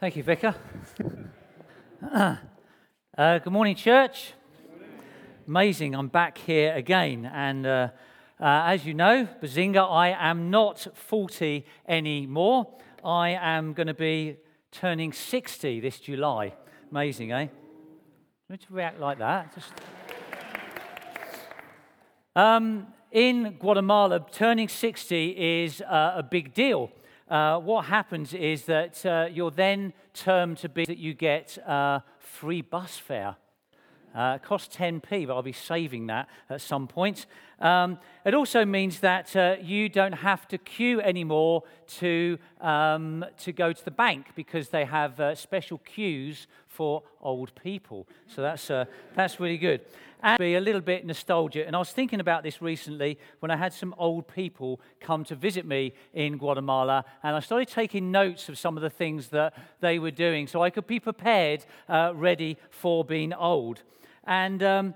Thank you, Vicar. uh, good morning, church. Amazing, I'm back here again. And uh, uh, as you know, Bazinga, I am not 40 anymore. I am going to be turning 60 this July. Amazing, eh? Don't react like that? Just... Um, in Guatemala, turning 60 is uh, a big deal uh, what happens is that uh, you're then termed to be that you get uh, free bus fare. Uh, it costs 10p, but I'll be saving that at some point. Um, it also means that uh, you don't have to queue anymore to, um, to go to the bank because they have uh, special queues for old people. So that's, that's really good and be a little bit nostalgic. And I was thinking about this recently when I had some old people come to visit me in Guatemala, and I started taking notes of some of the things that they were doing so I could be prepared, uh, ready for being old. And um,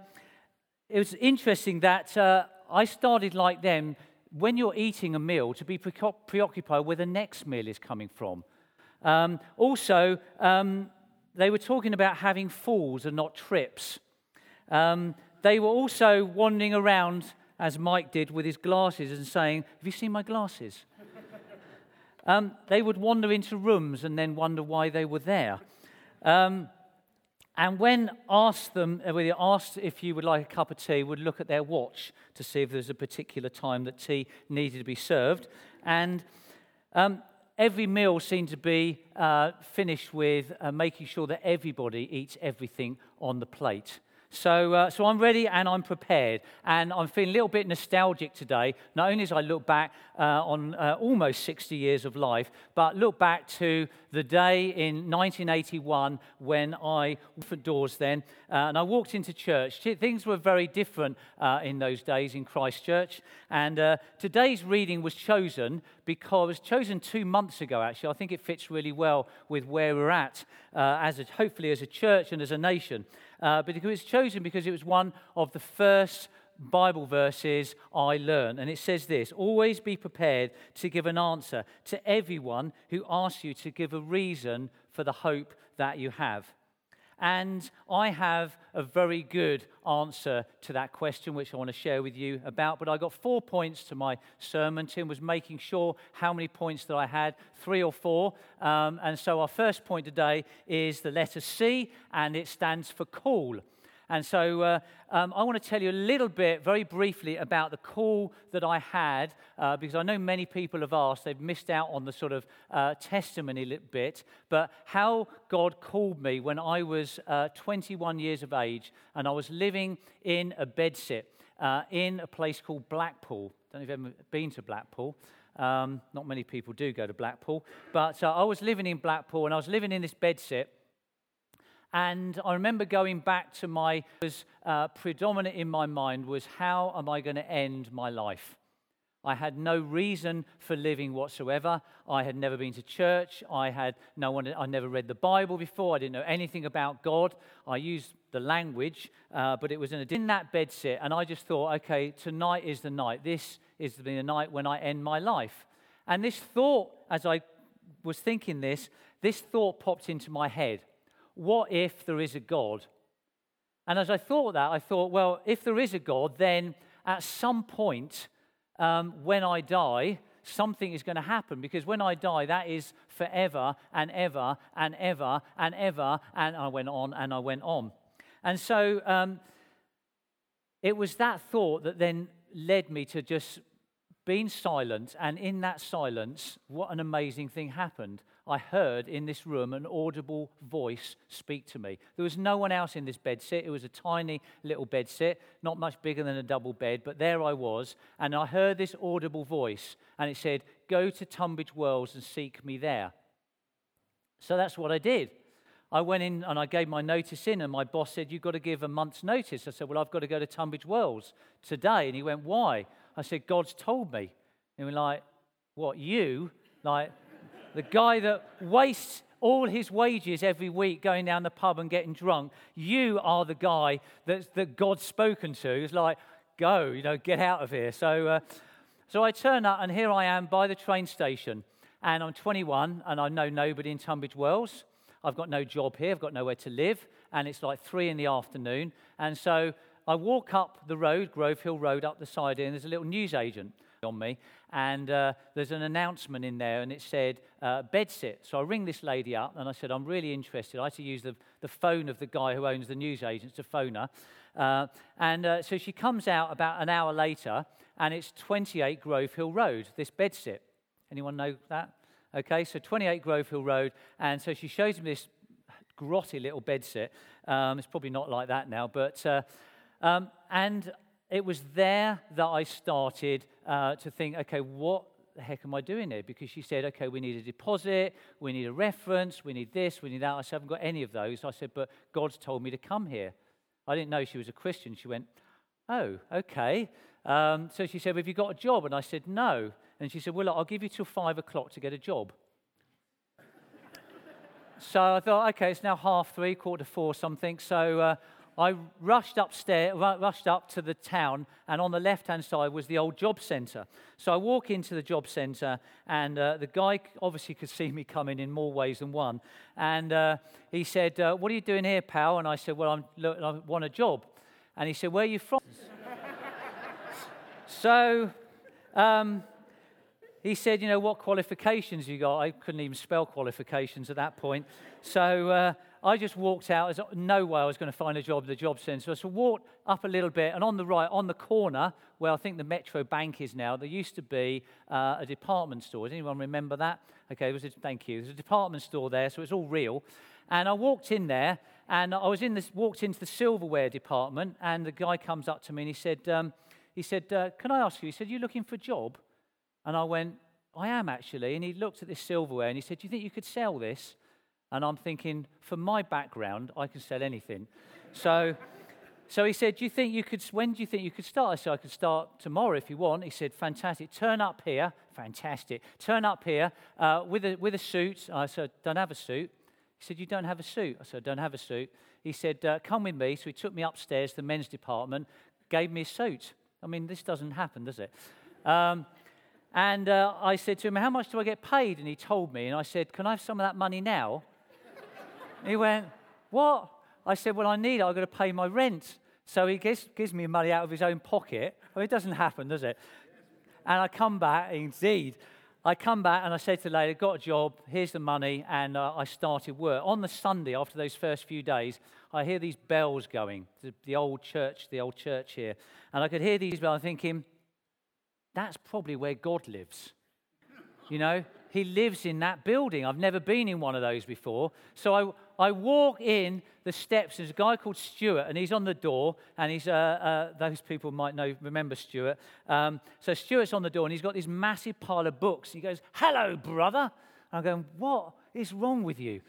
it was interesting that uh, I started like them when you're eating a meal to be pre- preoccupied where the next meal is coming from. Um, also, um, they were talking about having falls and not trips. Um, they were also wandering around, as Mike did, with his glasses and saying, Have you seen my glasses? um, they would wander into rooms and then wonder why they were there. Um, and when asked them, uh, when they asked if you would like a cup of tea, would look at their watch to see if there's a particular time that tea needed to be served. And um, every meal seemed to be uh, finished with uh, making sure that everybody eats everything on the plate. So, uh, so I'm ready and I'm prepared. And I'm feeling a little bit nostalgic today, not only as I look back uh, on uh, almost 60 years of life, but look back to the day in 1981 when I opened doors then uh, and I walked into church. Things were very different uh, in those days in Christchurch. And uh, today's reading was chosen because it was chosen two months ago, actually. I think it fits really well with where we're at, as a, hopefully as a church and as a nation uh, but it was chosen because it was one of the first Bible verses I learned. And it says this Always be prepared to give an answer to everyone who asks you to give a reason for the hope that you have. And I have a very good answer to that question, which I want to share with you about. But I got four points to my sermon. Tim was making sure how many points that I had, three or four. Um, and so our first point today is the letter C, and it stands for call. And so uh, um, I want to tell you a little bit, very briefly, about the call that I had, uh, because I know many people have asked, they've missed out on the sort of uh, testimony bit, but how God called me when I was uh, 21 years of age and I was living in a bedsit uh, in a place called Blackpool. Don't know if you've ever been to Blackpool. Um, not many people do go to Blackpool, but uh, I was living in Blackpool and I was living in this bedsit. And I remember going back to my, was uh, predominant in my mind was how am I going to end my life? I had no reason for living whatsoever. I had never been to church. I had no one. I never read the Bible before. I didn't know anything about God. I used the language, uh, but it was in, a, in that bed sit, and I just thought, okay, tonight is the night. This is the night when I end my life. And this thought, as I was thinking this, this thought popped into my head what if there is a God? And as I thought that, I thought, well, if there is a God, then at some point um, when I die, something is going to happen because when I die, that is forever and ever and ever and ever. And I went on and I went on. And so um, it was that thought that then led me to just being silent. And in that silence, what an amazing thing happened. I heard in this room an audible voice speak to me. There was no one else in this bed sit. It was a tiny little bed sit, not much bigger than a double bed, but there I was, and I heard this audible voice, and it said, Go to Tunbridge Wells and seek me there. So that's what I did. I went in and I gave my notice in, and my boss said, You've got to give a month's notice. I said, Well, I've got to go to Tunbridge Wells today. And he went, Why? I said, God's told me. And we're like, What, you? Like, the guy that wastes all his wages every week going down the pub and getting drunk, you are the guy that, that God's spoken to. It's like, go, you know, get out of here. So, uh, so I turn up, and here I am by the train station. and I'm 21 and I know nobody in Tunbridge Wells. I've got no job here, I've got nowhere to live, and it's like three in the afternoon. And so I walk up the road, Grove Hill Road, up the side and there's a little newsagent on me, and uh, there's an announcement in there, and it said uh, bedsit. So I ring this lady up, and I said, I'm really interested. I had to use the, the phone of the guy who owns the newsagents to phone her. Uh, and uh, so she comes out about an hour later, and it's 28 Grove Hill Road, this bedsit. Anyone know that? Okay, so 28 Grove Hill Road, and so she shows me this grotty little bedsit. Um, it's probably not like that now, but uh, um, and it was there that I started uh, to think, okay, what the heck am I doing here? Because she said, okay, we need a deposit, we need a reference, we need this, we need that. I said, I haven't got any of those. I said, but God's told me to come here. I didn't know she was a Christian. She went, oh, okay. Um, so she said, well, have you got a job? And I said, no. And she said, well, look, I'll give you till five o'clock to get a job. so I thought, okay, it's now half three, quarter to four, something. So uh, I rushed upstairs, rushed up to the town, and on the left-hand side was the old job centre. So I walk into the job centre, and uh, the guy obviously could see me coming in more ways than one. And uh, he said, uh, "What are you doing here, pal?" And I said, "Well, I'm, look, I want a job." And he said, "Where are you from?" so um, he said, "You know what qualifications you got?" I couldn't even spell qualifications at that point. So uh, I just walked out. There's no way I was going to find a job at the job centre. So I walked up a little bit, and on the right, on the corner, where I think the Metro Bank is now, there used to be uh, a department store. Does anyone remember that? Okay, it was a, thank you. There's a department store there, so it's all real. And I walked in there, and I was in this, walked into the silverware department, and the guy comes up to me and he said, um, he said, uh, "Can I ask you?" He said, "You looking for a job?" And I went, "I am actually." And he looked at this silverware and he said, "Do you think you could sell this?" And I'm thinking, for my background, I can sell anything. so, so he said, do you think you could, when do you think you could start? I said, I could start tomorrow if you want. He said, fantastic. Turn up here. Fantastic. Turn up here uh, with, a, with a suit. I said, don't have a suit. He said, you don't have a suit. I said, don't have a suit. He said, uh, come with me. So he took me upstairs to the men's department, gave me a suit. I mean, this doesn't happen, does it? Um, and uh, I said to him, How much do I get paid? And he told me. And I said, Can I have some of that money now? He went, What? I said, Well, I need it. I've got to pay my rent. So he gives, gives me money out of his own pocket. Well, it doesn't happen, does it? And I come back, indeed. I come back and I said to the lady, got a job, here's the money, and uh, I started work. On the Sunday, after those first few days, I hear these bells going, the, the old church, the old church here. And I could hear these bells I'm thinking, that's probably where God lives. You know, he lives in that building. I've never been in one of those before. So I, I walk in the steps. There's a guy called Stuart, and he's on the door. And he's, uh, uh, those people might know, remember Stuart. Um, so Stuart's on the door, and he's got this massive pile of books. He goes, Hello, brother. And I'm going, What is wrong with you?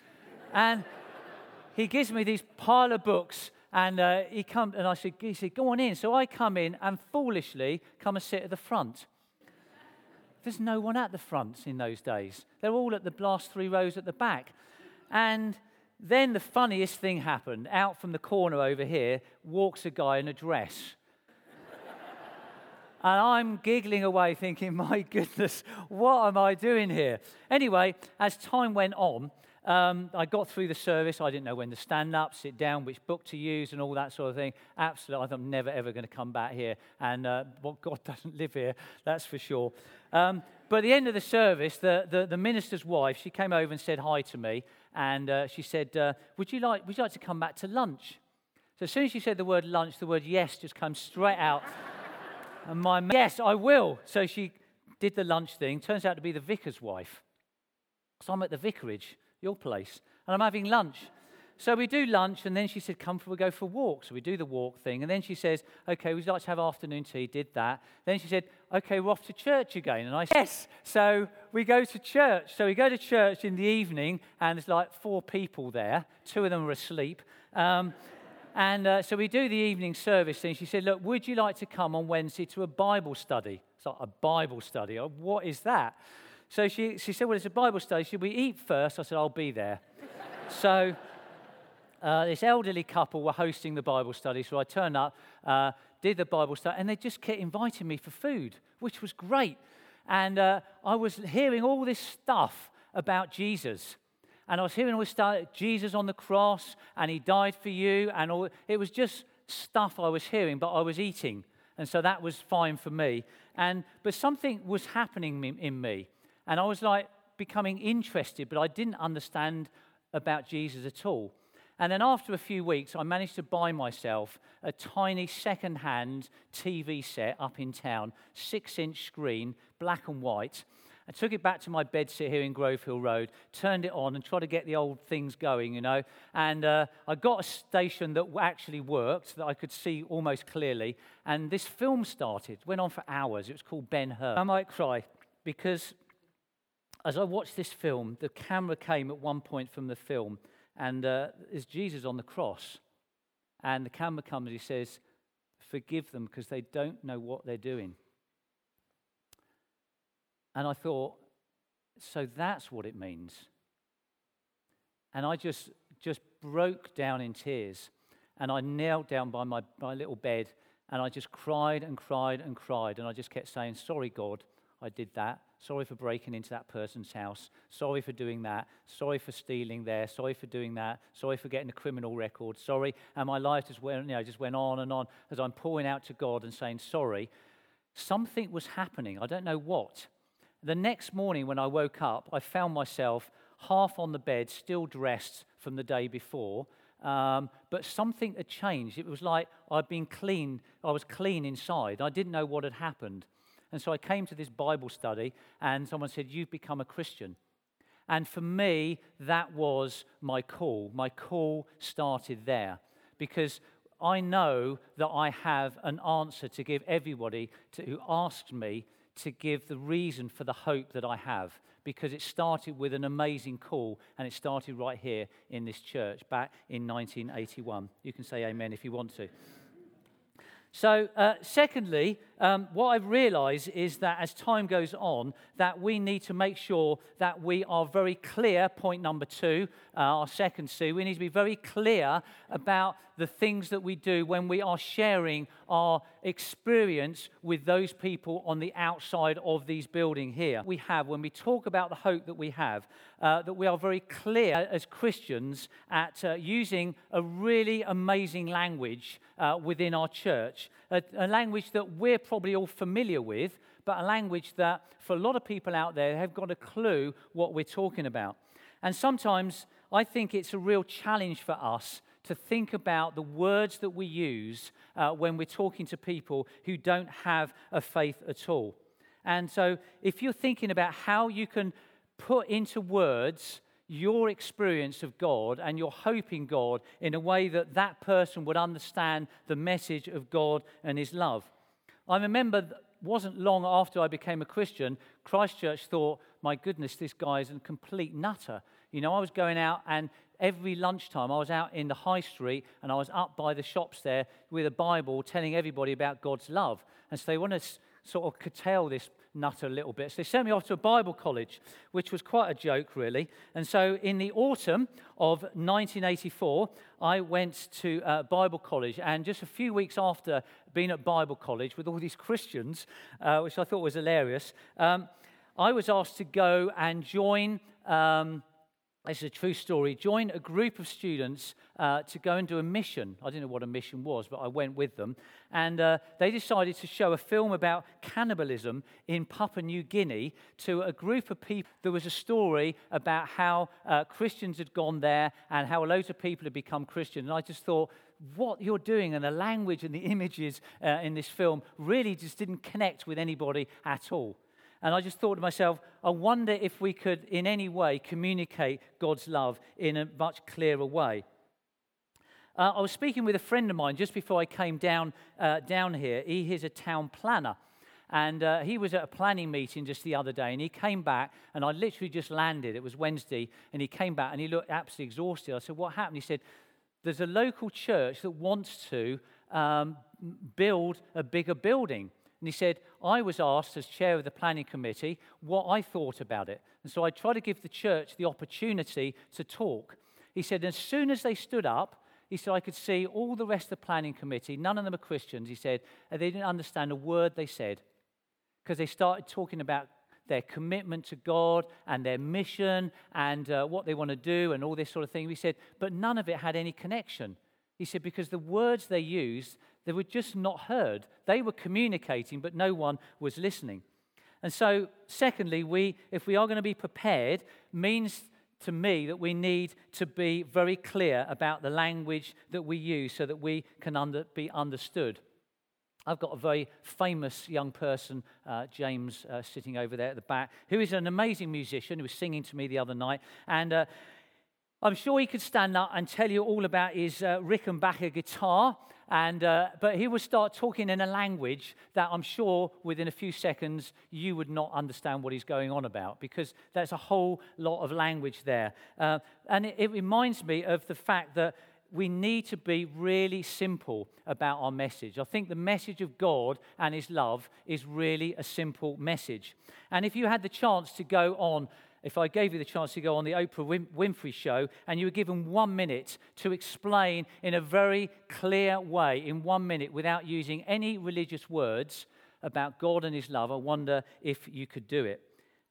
And he gives me these pile of books. And uh, he come, and I said, he said, go on in. So I come in and foolishly come and sit at the front. There's no one at the front in those days. They're all at the last three rows at the back. And then the funniest thing happened. Out from the corner over here walks a guy in a dress. and I'm giggling away, thinking, my goodness, what am I doing here? Anyway, as time went on, um, I got through the service. I didn't know when to stand up, sit down, which book to use, and all that sort of thing. Absolutely, I'm never ever going to come back here. And uh, well, God doesn't live here, that's for sure. Um, but at the end of the service, the, the, the, minister's wife, she came over and said hi to me. And uh, she said, uh, would, you like, would you like to come back to lunch? So as soon as she said the word lunch, the word yes just comes straight out. and my, yes, I will. So she did the lunch thing. Turns out to be the vicar's wife. So I'm at the vicarage, your place, and I'm having lunch. So we do lunch, and then she said, Come, for, we go for a walk. So we do the walk thing. And then she says, Okay, we'd like to have afternoon tea. Did that. Then she said, Okay, we're off to church again. And I said, Yes. So we go to church. So we go to church in the evening, and there's like four people there. Two of them are asleep. Um, and uh, so we do the evening service thing. She said, Look, would you like to come on Wednesday to a Bible study? It's like a Bible study. Oh, what is that? So she, she said, Well, it's a Bible study. Should we eat first? I said, I'll be there. so uh, this elderly couple were hosting the Bible study, so I turned up, uh, did the Bible study, and they just kept inviting me for food, which was great. And uh, I was hearing all this stuff about Jesus. And I was hearing all this stuff, Jesus on the cross, and he died for you. And all, it was just stuff I was hearing, but I was eating. And so that was fine for me. And, but something was happening in, in me. And I was like becoming interested, but I didn't understand about Jesus at all. And then after a few weeks, I managed to buy myself a tiny second hand TV set up in town, six inch screen, black and white. I took it back to my bedsit here in Grove Hill Road, turned it on, and tried to get the old things going, you know. And uh, I got a station that actually worked, that I could see almost clearly. And this film started, went on for hours. It was called Ben Hur. I might cry because as I watched this film, the camera came at one point from the film, and uh, there's Jesus on the cross. And the camera comes, and he says, Forgive them because they don't know what they're doing. And I thought, so that's what it means. And I just, just broke down in tears. And I knelt down by my, my little bed and I just cried and cried and cried. And I just kept saying, Sorry, God, I did that. Sorry for breaking into that person's house. Sorry for doing that. Sorry for stealing there. Sorry for doing that. Sorry for getting a criminal record. Sorry. And my life just went, you know, just went on and on as I'm pouring out to God and saying sorry. Something was happening. I don't know what. The next morning when I woke up, I found myself half on the bed, still dressed from the day before. Um, but something had changed. It was like I'd been clean. I was clean inside. I didn't know what had happened. And so I came to this Bible study, and someone said, You've become a Christian. And for me, that was my call. My call started there because I know that I have an answer to give everybody to, who asks me to give the reason for the hope that I have because it started with an amazing call and it started right here in this church back in 1981. You can say amen if you want to. So, uh, secondly, um, what I've realized is that as time goes on, that we need to make sure that we are very clear. Point number two, uh, our second C, we need to be very clear about the things that we do when we are sharing our experience with those people on the outside of these building here. We have, when we talk about the hope that we have, uh, that we are very clear as Christians at uh, using a really amazing language uh, within our church, a, a language that we're probably all familiar with, but a language that for a lot of people out there have got a clue what we're talking about. And sometimes I think it's a real challenge for us to think about the words that we use uh, when we're talking to people who don't have a faith at all. And so, if you're thinking about how you can put into words your experience of God and your hope in God in a way that that person would understand the message of God and His love. I remember wasn't long after I became a Christian, Christchurch thought, my goodness, this guy is a complete nutter. You know, I was going out and every lunchtime I was out in the high street and I was up by the shops there with a Bible telling everybody about God's love. And so they want to sort of curtail this nut a little bit. So they sent me off to a Bible college, which was quite a joke, really. And so in the autumn of 1984, I went to uh, Bible college. And just a few weeks after being at Bible college with all these Christians, uh, which I thought was hilarious, um, I was asked to go and join. Um, this is a true story, joined a group of students uh, to go and do a mission. I didn't know what a mission was, but I went with them. And uh, they decided to show a film about cannibalism in Papua New Guinea to a group of people. There was a story about how uh, Christians had gone there and how a loads of people had become Christian. And I just thought, what you're doing and the language and the images uh, in this film really just didn't connect with anybody at all. And I just thought to myself, I wonder if we could in any way communicate God's love in a much clearer way. Uh, I was speaking with a friend of mine just before I came down, uh, down here. He is a town planner. And uh, he was at a planning meeting just the other day, and he came back, and I literally just landed. It was Wednesday, and he came back, and he looked absolutely exhausted. I said, What happened? He said, There's a local church that wants to um, build a bigger building. And he said, I was asked as chair of the planning committee what I thought about it. And so I tried to give the church the opportunity to talk. He said, as soon as they stood up, he said, I could see all the rest of the planning committee, none of them are Christians, he said, and they didn't understand a word they said because they started talking about their commitment to God and their mission and uh, what they want to do and all this sort of thing. He said, but none of it had any connection. He said, because the words they used, they were just not heard. They were communicating, but no one was listening. And so, secondly, we, if we are going to be prepared, means to me that we need to be very clear about the language that we use so that we can under, be understood. I've got a very famous young person, uh, James, uh, sitting over there at the back, who is an amazing musician who was singing to me the other night. And uh, I'm sure he could stand up and tell you all about his uh, Rickenbacker guitar. And, uh, but he would start talking in a language that I'm sure within a few seconds you would not understand what he's going on about because there's a whole lot of language there. Uh, and it, it reminds me of the fact that we need to be really simple about our message. I think the message of God and His love is really a simple message. And if you had the chance to go on, if I gave you the chance to go on the Oprah Winfrey show and you were given one minute to explain in a very clear way, in one minute, without using any religious words about God and His love, I wonder if you could do it.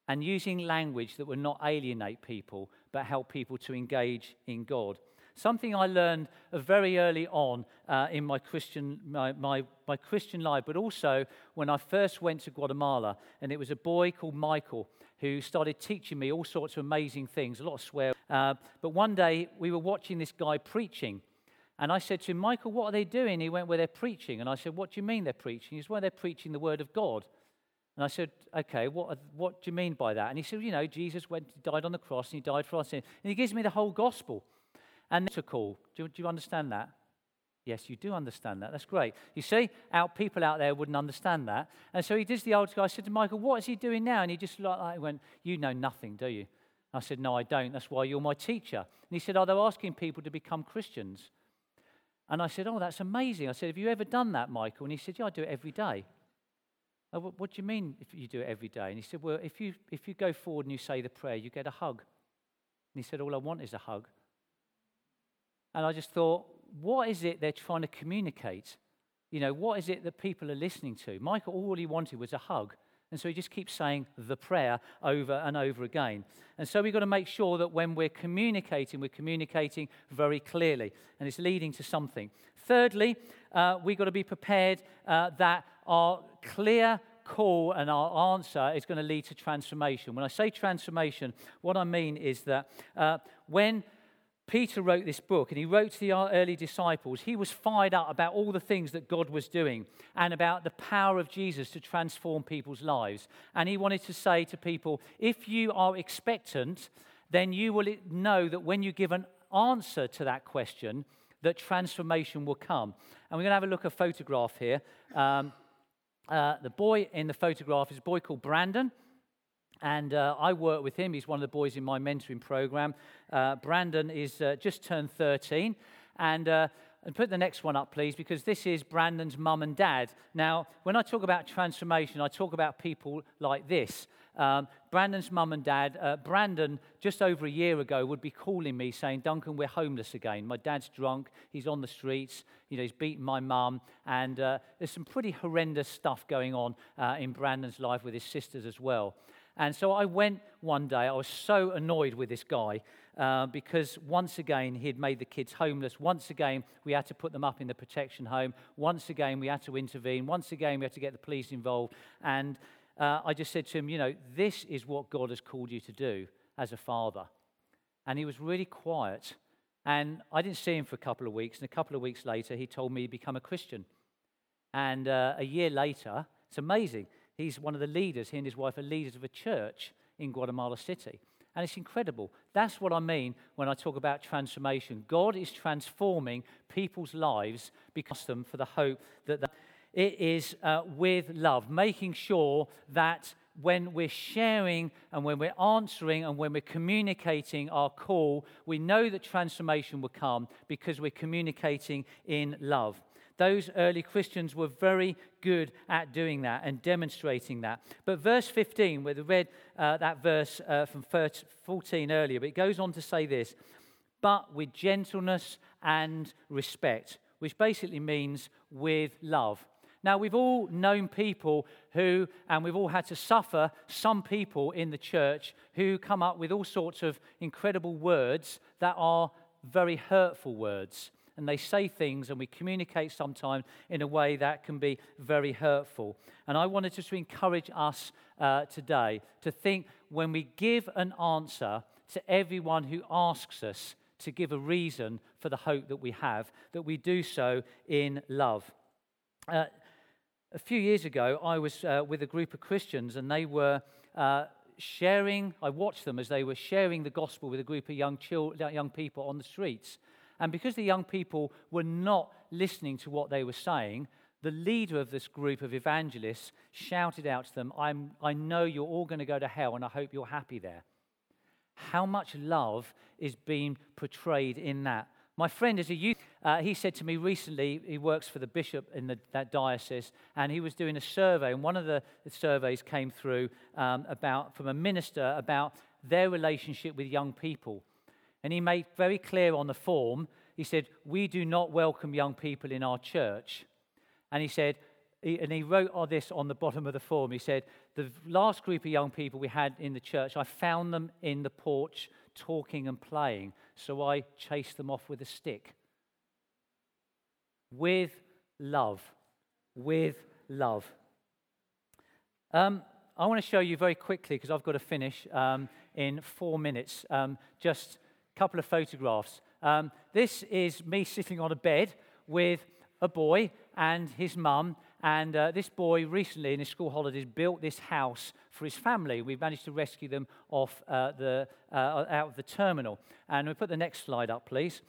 And using language that would not alienate people, but help people to engage in God. Something I learned very early on uh, in my Christian, my, my, my Christian life, but also when I first went to Guatemala. And it was a boy called Michael who started teaching me all sorts of amazing things, a lot of swear. Uh, but one day we were watching this guy preaching. And I said to him, Michael, what are they doing? He went, Well, they're preaching. And I said, What do you mean they're preaching? He said, Well, they're preaching the word of God. And I said, Okay, what, what do you mean by that? And he said, You know, Jesus went, died on the cross and he died for our sins. And he gives me the whole gospel. And to call. Do, do you understand that? Yes, you do understand that. That's great. You see, out people out there wouldn't understand that. And so he did the old guy. I said to Michael, "What is he doing now?" And he just like went, "You know nothing, do you?" I said, "No, I don't. That's why you're my teacher." And he said, "Oh, they're asking people to become Christians." And I said, "Oh, that's amazing." I said, "Have you ever done that, Michael?" And he said, "Yeah, I do it every day." Oh, what do you mean if you do it every day? And he said, "Well, if you if you go forward and you say the prayer, you get a hug." And he said, "All I want is a hug." And I just thought, what is it they're trying to communicate? You know, what is it that people are listening to? Michael, all he wanted was a hug. And so he just keeps saying the prayer over and over again. And so we've got to make sure that when we're communicating, we're communicating very clearly and it's leading to something. Thirdly, uh, we've got to be prepared uh, that our clear call and our answer is going to lead to transformation. When I say transformation, what I mean is that uh, when Peter wrote this book and he wrote to the early disciples. He was fired up about all the things that God was doing and about the power of Jesus to transform people's lives. And he wanted to say to people if you are expectant, then you will know that when you give an answer to that question, that transformation will come. And we're going to have a look at a photograph here. Um, uh, the boy in the photograph is a boy called Brandon. And uh, I work with him. He's one of the boys in my mentoring program. Uh, Brandon is uh, just turned 13. And, uh, and put the next one up, please, because this is Brandon's mum and dad. Now, when I talk about transformation, I talk about people like this. Um, Brandon's mum and dad, uh, Brandon, just over a year ago, would be calling me saying, Duncan, we're homeless again. My dad's drunk. He's on the streets. You know, he's beaten my mum. And uh, there's some pretty horrendous stuff going on uh, in Brandon's life with his sisters as well. And so I went one day. I was so annoyed with this guy uh, because once again he had made the kids homeless. Once again we had to put them up in the protection home. Once again we had to intervene. Once again we had to get the police involved. And uh, I just said to him, you know, this is what God has called you to do as a father. And he was really quiet. And I didn't see him for a couple of weeks. And a couple of weeks later, he told me he'd become a Christian. And uh, a year later, it's amazing. He's one of the leaders, he and his wife are leaders of a church in Guatemala City. And it's incredible. That's what I mean when I talk about transformation. God is transforming people's lives because them for the hope that it is uh, with love, making sure that when we're sharing and when we're answering and when we're communicating our call, we know that transformation will come because we're communicating in love. Those early Christians were very good at doing that and demonstrating that. But verse 15, where we read uh, that verse uh, from 14 earlier, but it goes on to say this but with gentleness and respect, which basically means with love. Now, we've all known people who, and we've all had to suffer some people in the church who come up with all sorts of incredible words that are very hurtful words. And they say things, and we communicate sometimes in a way that can be very hurtful. And I wanted to encourage us uh, today to think when we give an answer to everyone who asks us to give a reason for the hope that we have, that we do so in love. Uh, a few years ago, I was uh, with a group of Christians, and they were uh, sharing. I watched them as they were sharing the gospel with a group of young, children, young people on the streets. And because the young people were not listening to what they were saying, the leader of this group of evangelists shouted out to them, i know you're all going to go to hell, and I hope you're happy there. How much love is being portrayed in that? My friend is a youth. Uh, he said to me recently, he works for the bishop in the, that diocese, and he was doing a survey, and one of the, the surveys came through um, about from a minister about their relationship with young people. And he made very clear on the form, he said, We do not welcome young people in our church. And he said, and he wrote all this on the bottom of the form. He said, The last group of young people we had in the church, I found them in the porch talking and playing, so I chased them off with a stick. With love. With love. Um, I want to show you very quickly, because I've got to finish um, in four minutes, um, just couple of photographs. Um, this is me sitting on a bed with a boy and his mum. And uh, this boy recently, in his school holidays, built this house for his family. We managed to rescue them off uh, the, uh, out of the terminal. And we put the next slide up, please,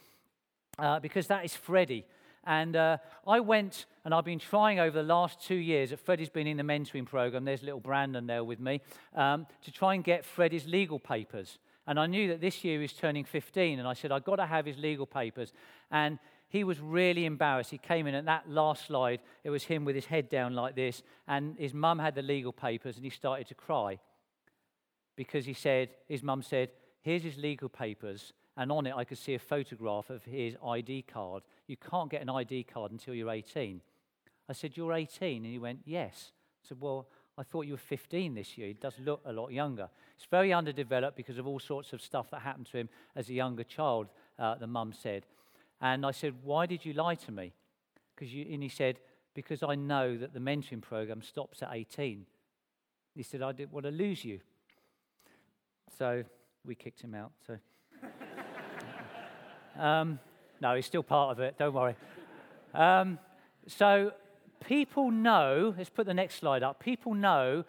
uh, because that is Freddie. And uh, I went, and I've been trying over the last two years, that Freddie's been in the mentoring program, there's little Brandon there with me, um, to try and get Freddie's legal papers. And I knew that this year he's turning 15, and I said, I've got to have his legal papers. And he was really embarrassed. He came in, at that last slide, it was him with his head down like this, and his mum had the legal papers, and he started to cry because he said, his mum said, Here's his legal papers, and on it I could see a photograph of his ID card. You can't get an ID card until you're 18. I said, You're 18? And he went, Yes. I said, Well, I thought you were 15 this year. He does look a lot younger. He's very underdeveloped because of all sorts of stuff that happened to him as a younger child, uh, the mum said. And I said, Why did you lie to me? Because and he said, Because I know that the mentoring program stops at 18. He said, I didn't want to lose you. So we kicked him out. So. um, no, he's still part of it, don't worry. Um, so people know, let's put the next slide up. People know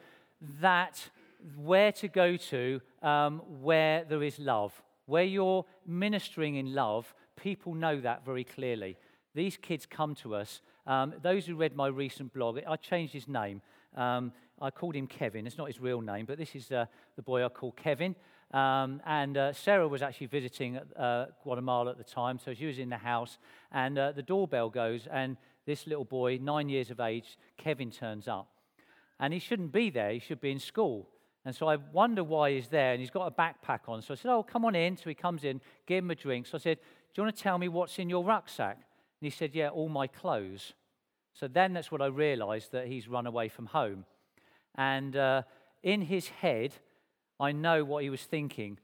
that where to go to um, where there is love. Where you're ministering in love, people know that very clearly. These kids come to us. Um, those who read my recent blog, I changed his name. Um, I called him Kevin. It's not his real name, but this is uh, the boy I call Kevin. Um, and uh, Sarah was actually visiting uh, Guatemala at the time, so she was in the house. And uh, the doorbell goes, and this little boy, nine years of age, Kevin, turns up. And he shouldn't be there, he should be in school. And so I wonder why he's there, and he's got a backpack on. So I said, Oh, come on in. So he comes in, give him a drink. So I said, Do you want to tell me what's in your rucksack? And he said, Yeah, all my clothes. So then that's what I realized that he's run away from home. And uh, in his head, I know what he was thinking.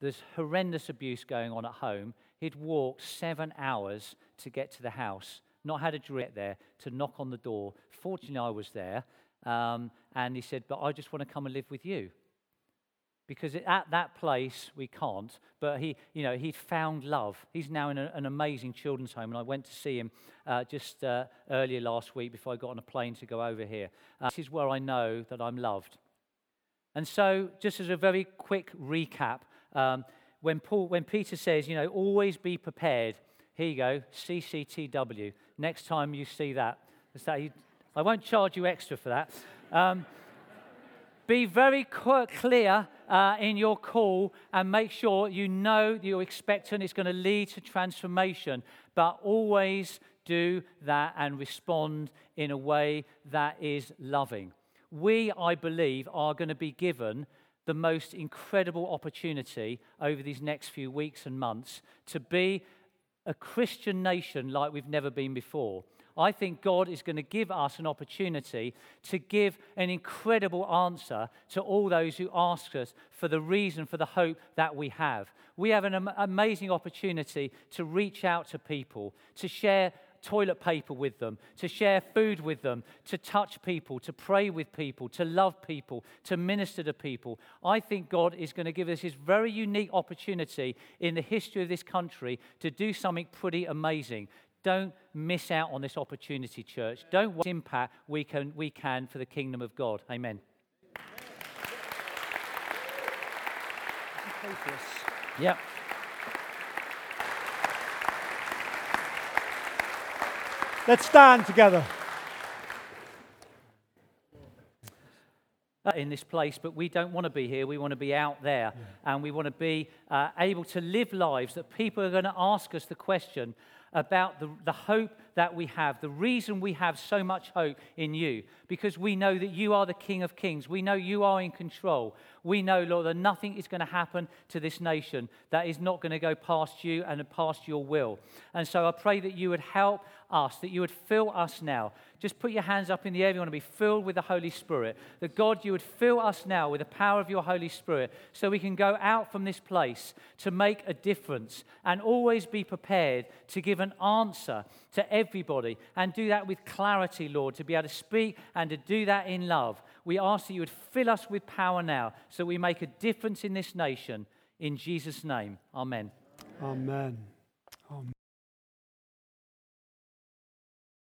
There's horrendous abuse going on at home. He'd walked seven hours to get to the house, not had a drink there, to knock on the door. Fortunately, I was there. Um, and he said, But I just want to come and live with you. Because at that place, we can't. But he, you know, he'd found love. He's now in a, an amazing children's home. And I went to see him uh, just uh, earlier last week before I got on a plane to go over here. Uh, this is where I know that I'm loved. And so, just as a very quick recap, um, when, Paul, when Peter says, you know, always be prepared, here you go, CCTW. Next time you see that, I won't charge you extra for that. Um, be very clear uh, in your call and make sure you know you're expecting it's going to lead to transformation, but always do that and respond in a way that is loving. We, I believe, are going to be given the most incredible opportunity over these next few weeks and months to be a Christian nation like we've never been before. I think God is going to give us an opportunity to give an incredible answer to all those who ask us for the reason for the hope that we have. We have an amazing opportunity to reach out to people, to share toilet paper with them, to share food with them, to touch people, to pray with people, to love people, to minister to people. I think God is going to give us this very unique opportunity in the history of this country to do something pretty amazing. Don't miss out on this opportunity, church. Don't what impact we can, we can for the kingdom of God. Amen. Yep. Let's stand together. in this place, but we don't want to be here. We want to be out there. Yeah. And we want to be uh, able to live lives that people are going to ask us the question about the, the hope that we have, the reason we have so much hope in you, because we know that you are the King of Kings. We know you are in control. We know, Lord, that nothing is going to happen to this nation that is not going to go past you and past your will. And so I pray that you would help us, that you would fill us now. Just put your hands up in the air. if You want to be filled with the Holy Spirit. That God, you would fill us now with the power of your Holy Spirit so we can go out from this place to make a difference and always be prepared to give an answer to everybody and do that with clarity, Lord, to be able to speak and to do that in love. We ask that you would fill us with power now so we make a difference in this nation. In Jesus' name, Amen. amen. Amen.